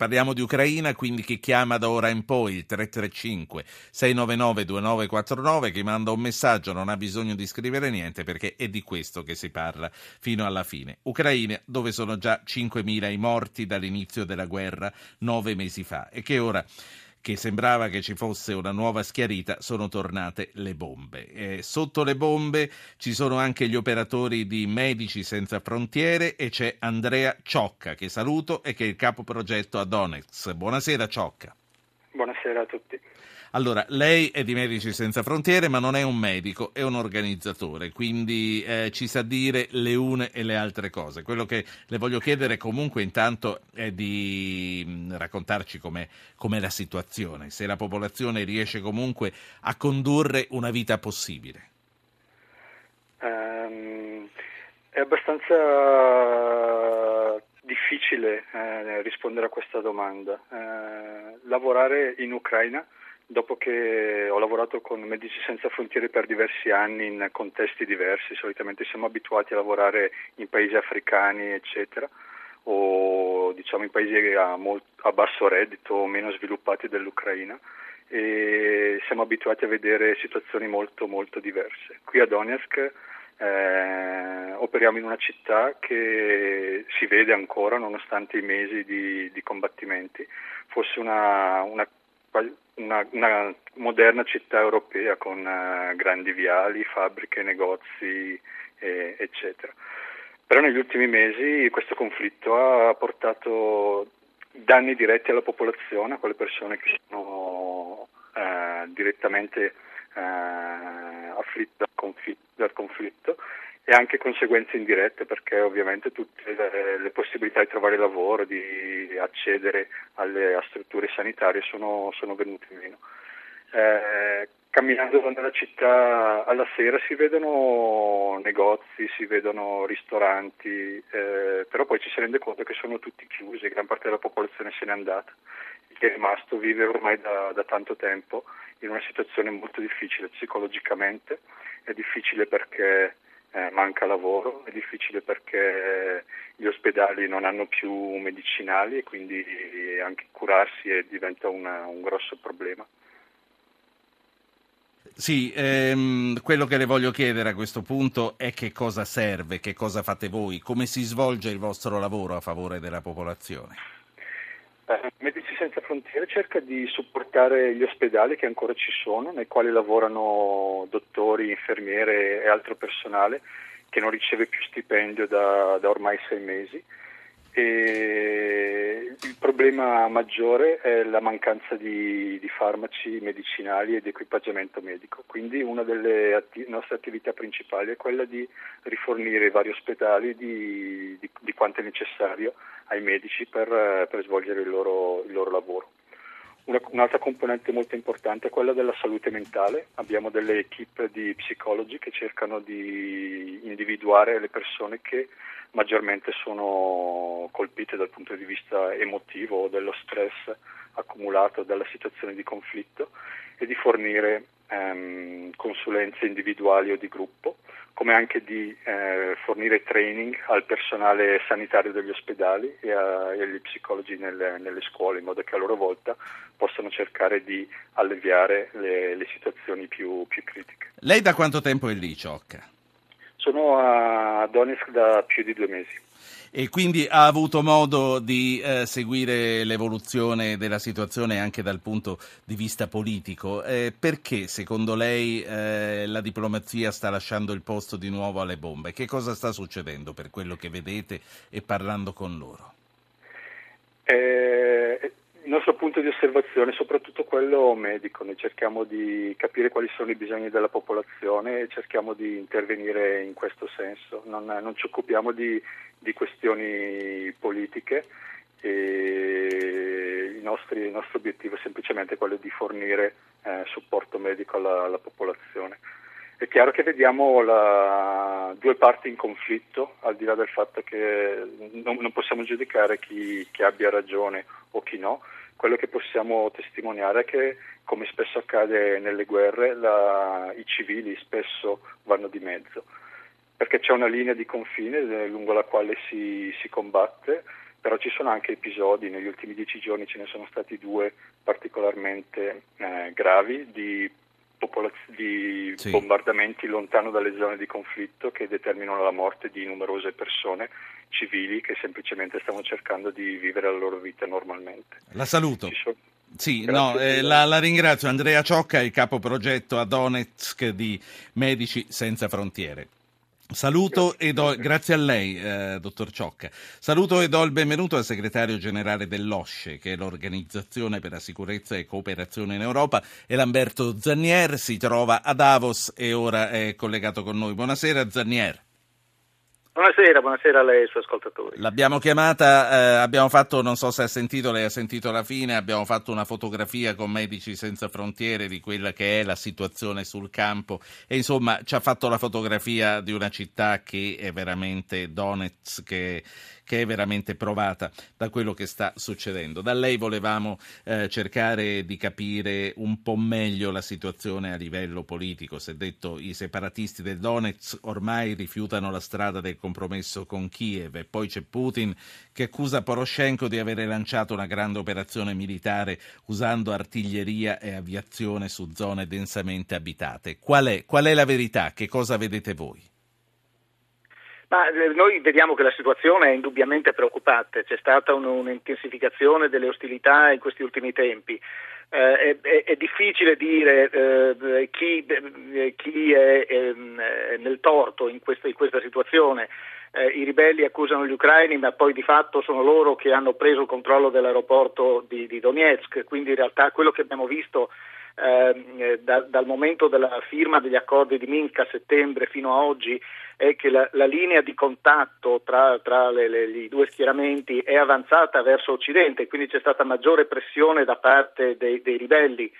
Parliamo di Ucraina, quindi chi chiama da ora in poi il 335 699 2949, chi manda un messaggio non ha bisogno di scrivere niente perché è di questo che si parla fino alla fine. Ucraina dove sono già 5.000 i morti dall'inizio della guerra nove mesi fa e che ora che sembrava che ci fosse una nuova schiarita, sono tornate le bombe. E sotto le bombe ci sono anche gli operatori di Medici Senza Frontiere e c'è Andrea Ciocca, che saluto e che è il capo progetto a Donetsk. Buonasera Ciocca. Buonasera a tutti. Allora, lei è di Medici Senza Frontiere, ma non è un medico, è un organizzatore, quindi eh, ci sa dire le une e le altre cose. Quello che le voglio chiedere comunque intanto è di mm, raccontarci com'è, com'è la situazione, se la popolazione riesce comunque a condurre una vita possibile. Um, è abbastanza difficile eh, rispondere a questa domanda. Eh, lavorare in Ucraina dopo che ho lavorato con Medici Senza Frontiere per diversi anni in contesti diversi, solitamente siamo abituati a lavorare in paesi africani, eccetera, o diciamo in paesi a, molto, a basso reddito o meno sviluppati dell'Ucraina e siamo abituati a vedere situazioni molto molto diverse. Qui a Donetsk eh, operiamo in una città che si vede ancora, nonostante i mesi di, di combattimenti, fosse una, una una, una, moderna città europea con uh, grandi viali, fabbriche, negozi, eh, eccetera. Però negli ultimi mesi questo conflitto ha portato danni diretti alla popolazione, a quelle persone che sono uh, direttamente uh, afflitte dal conflitto, e anche conseguenze indirette perché ovviamente tutte le, le, possibilità di trovare lavoro, di accedere alle, a strutture sanitarie sono, sono venute meno. Eh, camminando nella città alla sera si vedono negozi, si vedono ristoranti, eh, però poi ci si rende conto che sono tutti chiusi, gran parte della popolazione se n'è andata, che è rimasto a vivere ormai da, da tanto tempo in una situazione molto difficile psicologicamente, è difficile perché eh, manca lavoro, è difficile perché gli ospedali non hanno più medicinali e quindi anche curarsi diventa una, un grosso problema. Sì, ehm, quello che le voglio chiedere a questo punto è che cosa serve, che cosa fate voi, come si svolge il vostro lavoro a favore della popolazione. Eh, Medici Senza Frontiere cerca di supportare gli ospedali che ancora ci sono, nei quali lavorano dottori, infermiere e altro personale che non riceve più stipendio da, da ormai sei mesi. E il problema maggiore è la mancanza di, di, farmaci medicinali e di equipaggiamento medico, quindi una delle atti- nostre attività principali è quella di rifornire i vari ospedali di, di, di quanto è necessario ai medici per, per svolgere il loro, il loro lavoro. Una, un'altra componente molto importante è quella della salute mentale. Abbiamo delle equip di psicologi che cercano di individuare le persone che maggiormente sono colpite dal punto di vista emotivo o dello stress accumulato dalla situazione di conflitto e di fornire ehm, consulenze individuali o di gruppo, come anche di eh, fornire training al personale sanitario degli ospedali e, a, e agli psicologi nelle, nelle, scuole, in modo che a loro volta possano cercare di alleviare le, le situazioni più, più critiche. Lei da quanto tempo è lì, Ciocca? Sono a Donetsk da più di due mesi e quindi ha avuto modo di eh, seguire l'evoluzione della situazione anche dal punto di vista politico. Eh, perché secondo lei eh, la diplomazia sta lasciando il posto di nuovo alle bombe? Che cosa sta succedendo per quello che vedete e parlando con loro? Il nostro punto di osservazione è soprattutto quello medico, noi cerchiamo di capire quali sono i bisogni della popolazione e cerchiamo di intervenire in questo senso, non, non ci occupiamo di, di, questioni politiche e il, nostri, il, nostro obiettivo è semplicemente quello di fornire eh, supporto medico alla, alla, popolazione. È chiaro che vediamo la, due parti in conflitto, al di là del fatto che non, non possiamo giudicare chi, chi abbia ragione o chi no, quello che possiamo testimoniare è che, come spesso accade nelle guerre, la, i civili spesso vanno di mezzo, perché c'è una linea di confine lungo la quale si, si combatte, però ci sono anche episodi, negli ultimi dieci giorni ce ne sono stati due particolarmente eh, gravi di, popolaz- di sì. bombardamenti lontano dalle zone di conflitto che determinano la morte di numerose persone civili che semplicemente stanno cercando di vivere la loro vita normalmente. La saluto. Sì, no, eh, la, la, ringrazio. Andrea Ciocca, il capo progetto a Donetsk di Medici Senza Frontiere. Saluto e do, grazie a lei, eh, dottor Ciocca. Saluto e do il benvenuto al segretario generale dell'OSCE, che è l'Organizzazione per la Sicurezza e Cooperazione in Europa, e Lamberto Zannier, si trova a Davos e ora è collegato con noi. Buonasera Zannier. Buonasera, buonasera a lei e ai suoi ascoltatori. L'abbiamo chiamata, eh, abbiamo fatto, non so se ha sentito, lei ha sentito la fine, abbiamo fatto una fotografia con Medici Senza Frontiere di quella che è la situazione sul campo e insomma ci ha fatto la fotografia di una città che è veramente Donetsk, che, che è veramente provata da quello che sta succedendo. Da lei volevamo eh, cercare di capire un po' meglio la situazione a livello politico. Si è detto i separatisti del Donetsk ormai rifiutano la strada del compromesso con Kiev e poi c'è Putin che accusa Poroshenko di avere lanciato una grande operazione militare usando artiglieria e aviazione su zone densamente abitate. Qual è, qual è la verità? Che cosa vedete voi? Ma eh, noi vediamo che la situazione è indubbiamente preoccupante, c'è stata un, un'intensificazione delle ostilità in questi ultimi tempi. Eh, è, è, difficile dire eh, chi, eh, chi, è ehm, nel torto in questa, in questa situazione. Eh, I ribelli accusano gli ucraini, ma poi di fatto sono loro che hanno preso il controllo dell'aeroporto di, di Donetsk, quindi in realtà quello che abbiamo visto eh, da, dal momento della firma degli accordi di Minsk a settembre fino a oggi è che la, la linea di contatto tra, tra le, le, i due schieramenti è avanzata verso occidente, quindi c'è stata maggiore pressione da parte dei, dei ribelli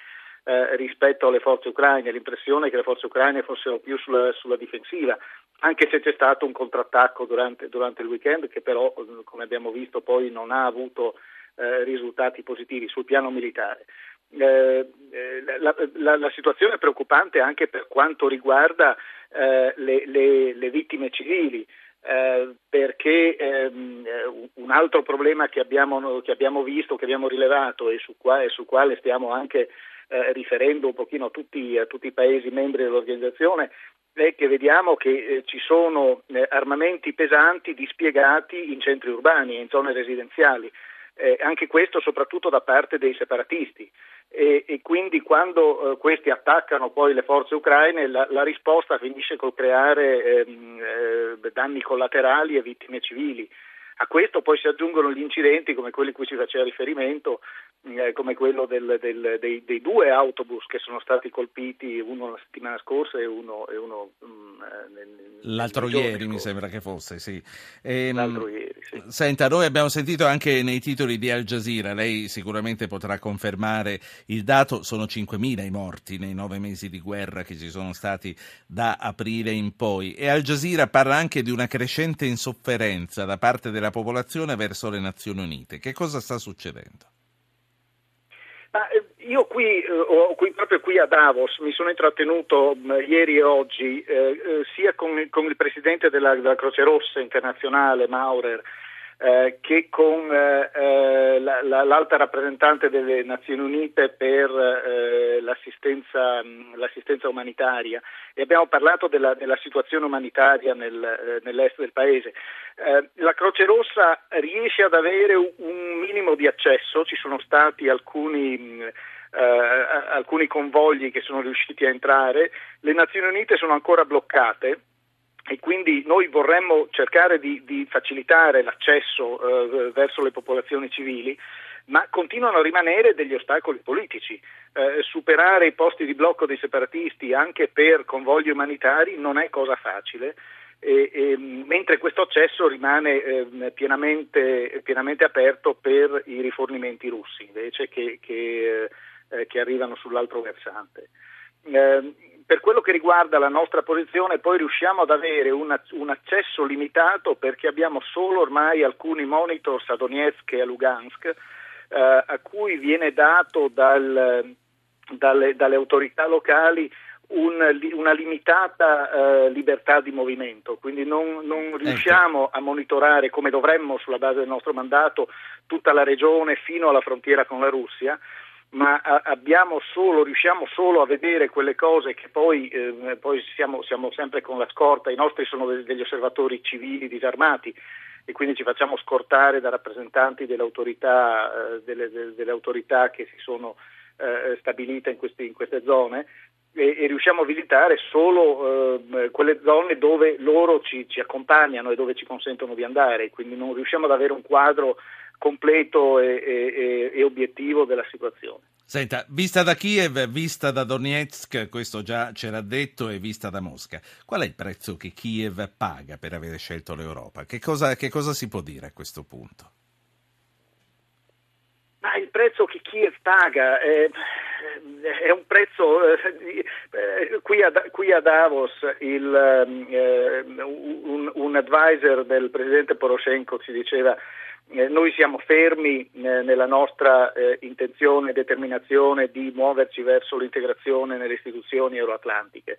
eh, rispetto alle forze ucraine, l'impressione che le forze ucraine fossero più sulla, sulla difensiva, anche se c'è stato un contrattacco durante, durante, il weekend che però, come abbiamo visto, poi non ha avuto eh, risultati positivi sul piano militare. Eh, eh, la, la, la, situazione è preoccupante anche per quanto riguarda eh, le, le, le, vittime civili. Eh, perché ehm, un altro problema che abbiamo, che abbiamo, visto, che abbiamo rilevato e su, qua, e su quale stiamo anche eh, riferendo un pochino a tutti, a tutti, i paesi membri dell'organizzazione è che vediamo che eh, ci sono armamenti pesanti dispiegati in centri urbani e in zone residenziali eh, anche questo soprattutto da parte dei separatisti e, e quindi quando eh, questi attaccano poi le forze ucraine la, la risposta finisce col creare ehm, eh, danni collaterali e vittime civili. A questo poi si aggiungono gli incidenti come quelli a cui si faceva riferimento, eh, come quello del, del, dei, dei, due autobus che sono stati colpiti, uno la settimana scorsa e uno, e uno um, nel, l'altro ieri mi sembra che fosse, sì. E, ehm, l'altro ieri, sì. Senta, noi abbiamo sentito anche nei titoli di Al Jazeera, lei sicuramente potrà confermare il dato, sono 5.000 i morti nei nove mesi di guerra che ci sono stati da aprile in poi e Al Jazeera parla anche di una crescente insofferenza da parte della popolazione verso le Nazioni Unite. Che cosa sta succedendo? Ma, eh, io qui, eh, qui, proprio qui a Davos mi sono intrattenuto mh, ieri e oggi eh, eh, sia con, con, il presidente della, della Croce Rossa internazionale Maurer eh, che con eh, eh, la, la, l'alta rappresentante delle Nazioni Unite per l'assistenza, l'assistenza, umanitaria e abbiamo parlato della, della situazione umanitaria nel, nell'est del paese. La Croce Rossa riesce ad avere un minimo di accesso, ci sono stati alcuni alcuni convogli che sono riusciti a entrare, le Nazioni Unite sono ancora bloccate e quindi noi vorremmo cercare di, di facilitare l'accesso eh, verso le popolazioni civili, ma continuano a rimanere degli ostacoli politici. Eh, superare i posti di blocco dei separatisti anche per convogli umanitari non è cosa facile. E, e, mentre questo accesso rimane eh, pienamente, pienamente, aperto per i rifornimenti russi invece che, che, eh, che arrivano sull'altro versante. Eh, per quello che riguarda la nostra posizione poi riusciamo ad avere una, un accesso limitato perché abbiamo solo ormai alcuni monitors a Donetsk e a Lugansk eh, a cui viene dato dal, dalle, dalle, autorità locali un, un, una limitata eh, libertà di movimento, quindi non, non ecco. riusciamo ecco. a monitorare come dovremmo sulla base del nostro mandato tutta la regione fino alla frontiera con la Russia ma solo, riusciamo solo a vedere quelle cose che poi, eh, poi siamo, siamo, sempre con la scorta, i nostri sono degli osservatori civili disarmati e quindi ci facciamo scortare da rappresentanti delle autorità, eh, delle, delle, autorità che si sono eh, stabilite in, questi, in, queste zone e, e, riusciamo a visitare solo eh, quelle zone dove loro ci, ci accompagnano e dove ci consentono di andare, quindi non riusciamo ad avere un quadro completo e, e, e, obiettivo della situazione. Senta, vista da Kiev, vista da Donetsk, questo già c'era detto, e vista da Mosca, qual è il prezzo che Kiev paga per aver scelto l'Europa? Che cosa, che cosa si può dire a questo punto? Ma il prezzo che Kiev paga è, è un prezzo, eh, qui, a, qui, a, Davos il, eh, un, un advisor del presidente Poroshenko ci diceva eh, noi siamo fermi eh, nella nostra eh, intenzione e determinazione di muoverci verso l'integrazione nelle istituzioni euroatlantiche.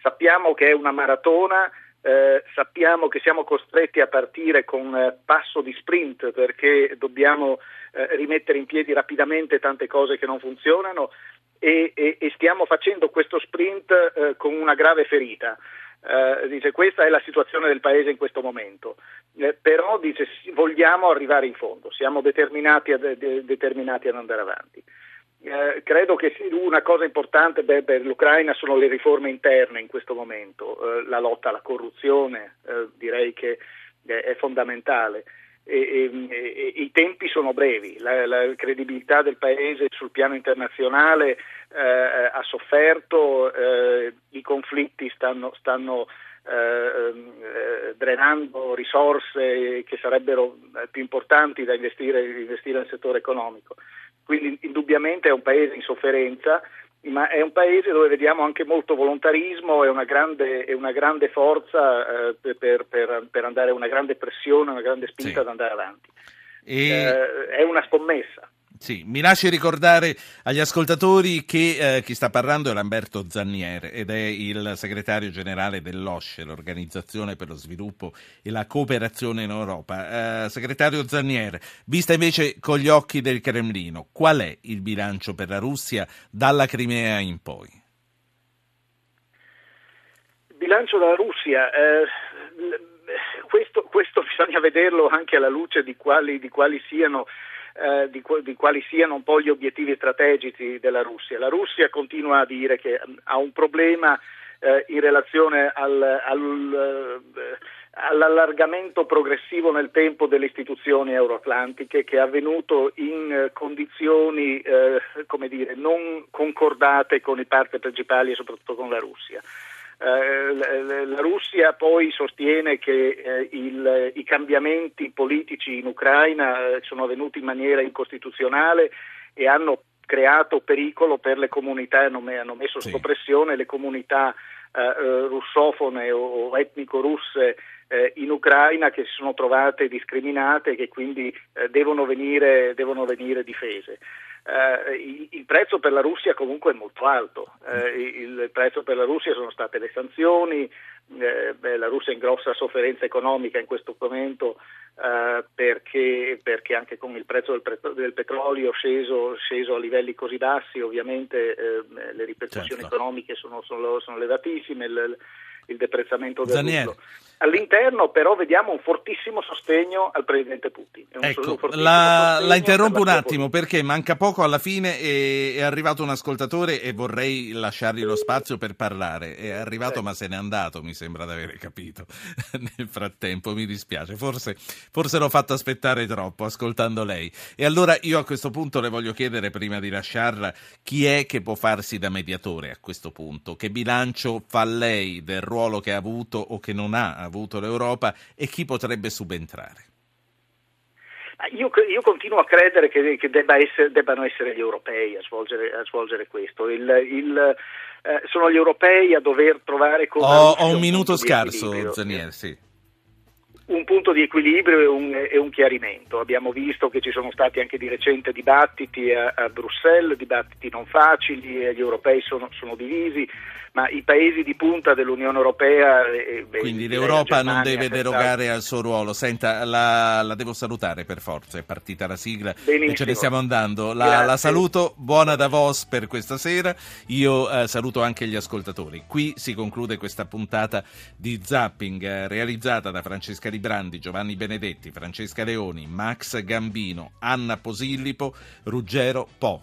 Sappiamo che è una maratona, eh, sappiamo che siamo costretti a partire con eh, passo di sprint perché dobbiamo eh, rimettere in piedi rapidamente tante cose che non funzionano e, e, e stiamo facendo questo sprint con una grave ferita. Uh, dice questa è la situazione del Paese in questo momento, eh, però dice vogliamo arrivare in fondo, siamo determinati, a, de, determinati ad andare avanti. Eh, credo che una cosa importante beh, per l'Ucraina sono le riforme interne in questo momento, eh, la lotta alla corruzione eh, direi che è fondamentale e, e, e, i tempi sono brevi, la, la, credibilità del Paese sul piano internazionale eh, ha sofferto, eh, i conflitti stanno, stanno eh, eh drenando risorse che sarebbero eh, più importanti da investire, investire nel settore economico. Quindi indubbiamente è un Paese in sofferenza ma è un paese dove vediamo anche molto volontarismo e una grande, e una grande forza eh, per, per, per, andare, una grande pressione, una grande spinta sì. ad andare avanti. E... Eh, è una scommessa. Sì, mi lasci ricordare agli ascoltatori che eh, chi sta parlando è Lamberto Zanniere ed è il segretario generale dell'OSCE, l'Organizzazione per lo Sviluppo e la Cooperazione in Europa. Eh, segretario Zanniere, vista invece con gli occhi del Cremlino, qual è il bilancio per la Russia dalla Crimea in poi? Il bilancio della Russia... Eh, questo, questo, bisogna vederlo anche alla luce di quali, di quali siano eh, di, di, quali siano un po' gli obiettivi strategici della Russia. La Russia continua a dire che mm, ha un problema eh, in relazione al, al, eh, all'allargamento progressivo nel tempo delle istituzioni euroatlantiche che è avvenuto in condizioni eh, dire, non concordate con i partner principali e soprattutto con la Russia. Eh, la Russia poi sostiene che eh, il, i cambiamenti politici in Ucraina eh, sono avvenuti in maniera incostituzionale e hanno creato pericolo per le comunità, hanno, messo sotto pressione le comunità eh, russofone o etnico-russe eh, in Ucraina che si sono trovate discriminate e che quindi eh, devono venire, devono venire difese eh, il prezzo per la Russia comunque è molto alto, eh, il prezzo per la Russia sono state le sanzioni, eh, beh, la Russia è in grossa sofferenza economica in questo momento eh, perché, perché, anche con il prezzo del, pre- del petrolio sceso, sceso, a livelli così bassi ovviamente eh, le ripercussioni certo. economiche sono, sono, sono elevatissime. Il, il deprezzamento del Zanier. rublo. All'interno però vediamo un fortissimo sostegno al presidente Putin. Ecco, la, la, interrompo un attimo perché manca poco alla fine e è arrivato un ascoltatore e vorrei lasciargli lo spazio per parlare. È arrivato eh. ma se n'è andato, mi sembra di aver capito. Nel frattempo mi dispiace, forse, forse l'ho fatto aspettare troppo ascoltando lei. E allora io a questo punto le voglio chiedere prima di lasciarla chi è che può farsi da mediatore a questo punto? Che bilancio fa lei del ruolo che ha avuto o che non ha avuto l'Europa e chi potrebbe subentrare? Io, io, continuo a credere che, che debba essere, debbano essere gli europei a svolgere, a svolgere questo. Il, il, eh, sono gli europei a dover trovare come. Ho, ho un minuto scarso, Zanier, sì. Un punto di equilibrio e un, e un, chiarimento. Abbiamo visto che ci sono stati anche di recente dibattiti a, a Bruxelles, dibattiti non facili, gli europei sono, sono divisi, ma i paesi di punta dell'Unione Europea... Eh, Quindi l'Europa Germania, non deve derogare al suo ruolo. Senta, la, la, devo salutare per forza, è partita la sigla Benissimo. e ce ne stiamo andando. La, la, saluto, buona Davos per questa sera. Io eh, saluto anche gli ascoltatori. Qui si conclude questa puntata di Zapping eh, realizzata da Francesca Librandi, Giovanni Benedetti, Francesca Leoni, Max Gambino, Anna Posillipo, Ruggero Po.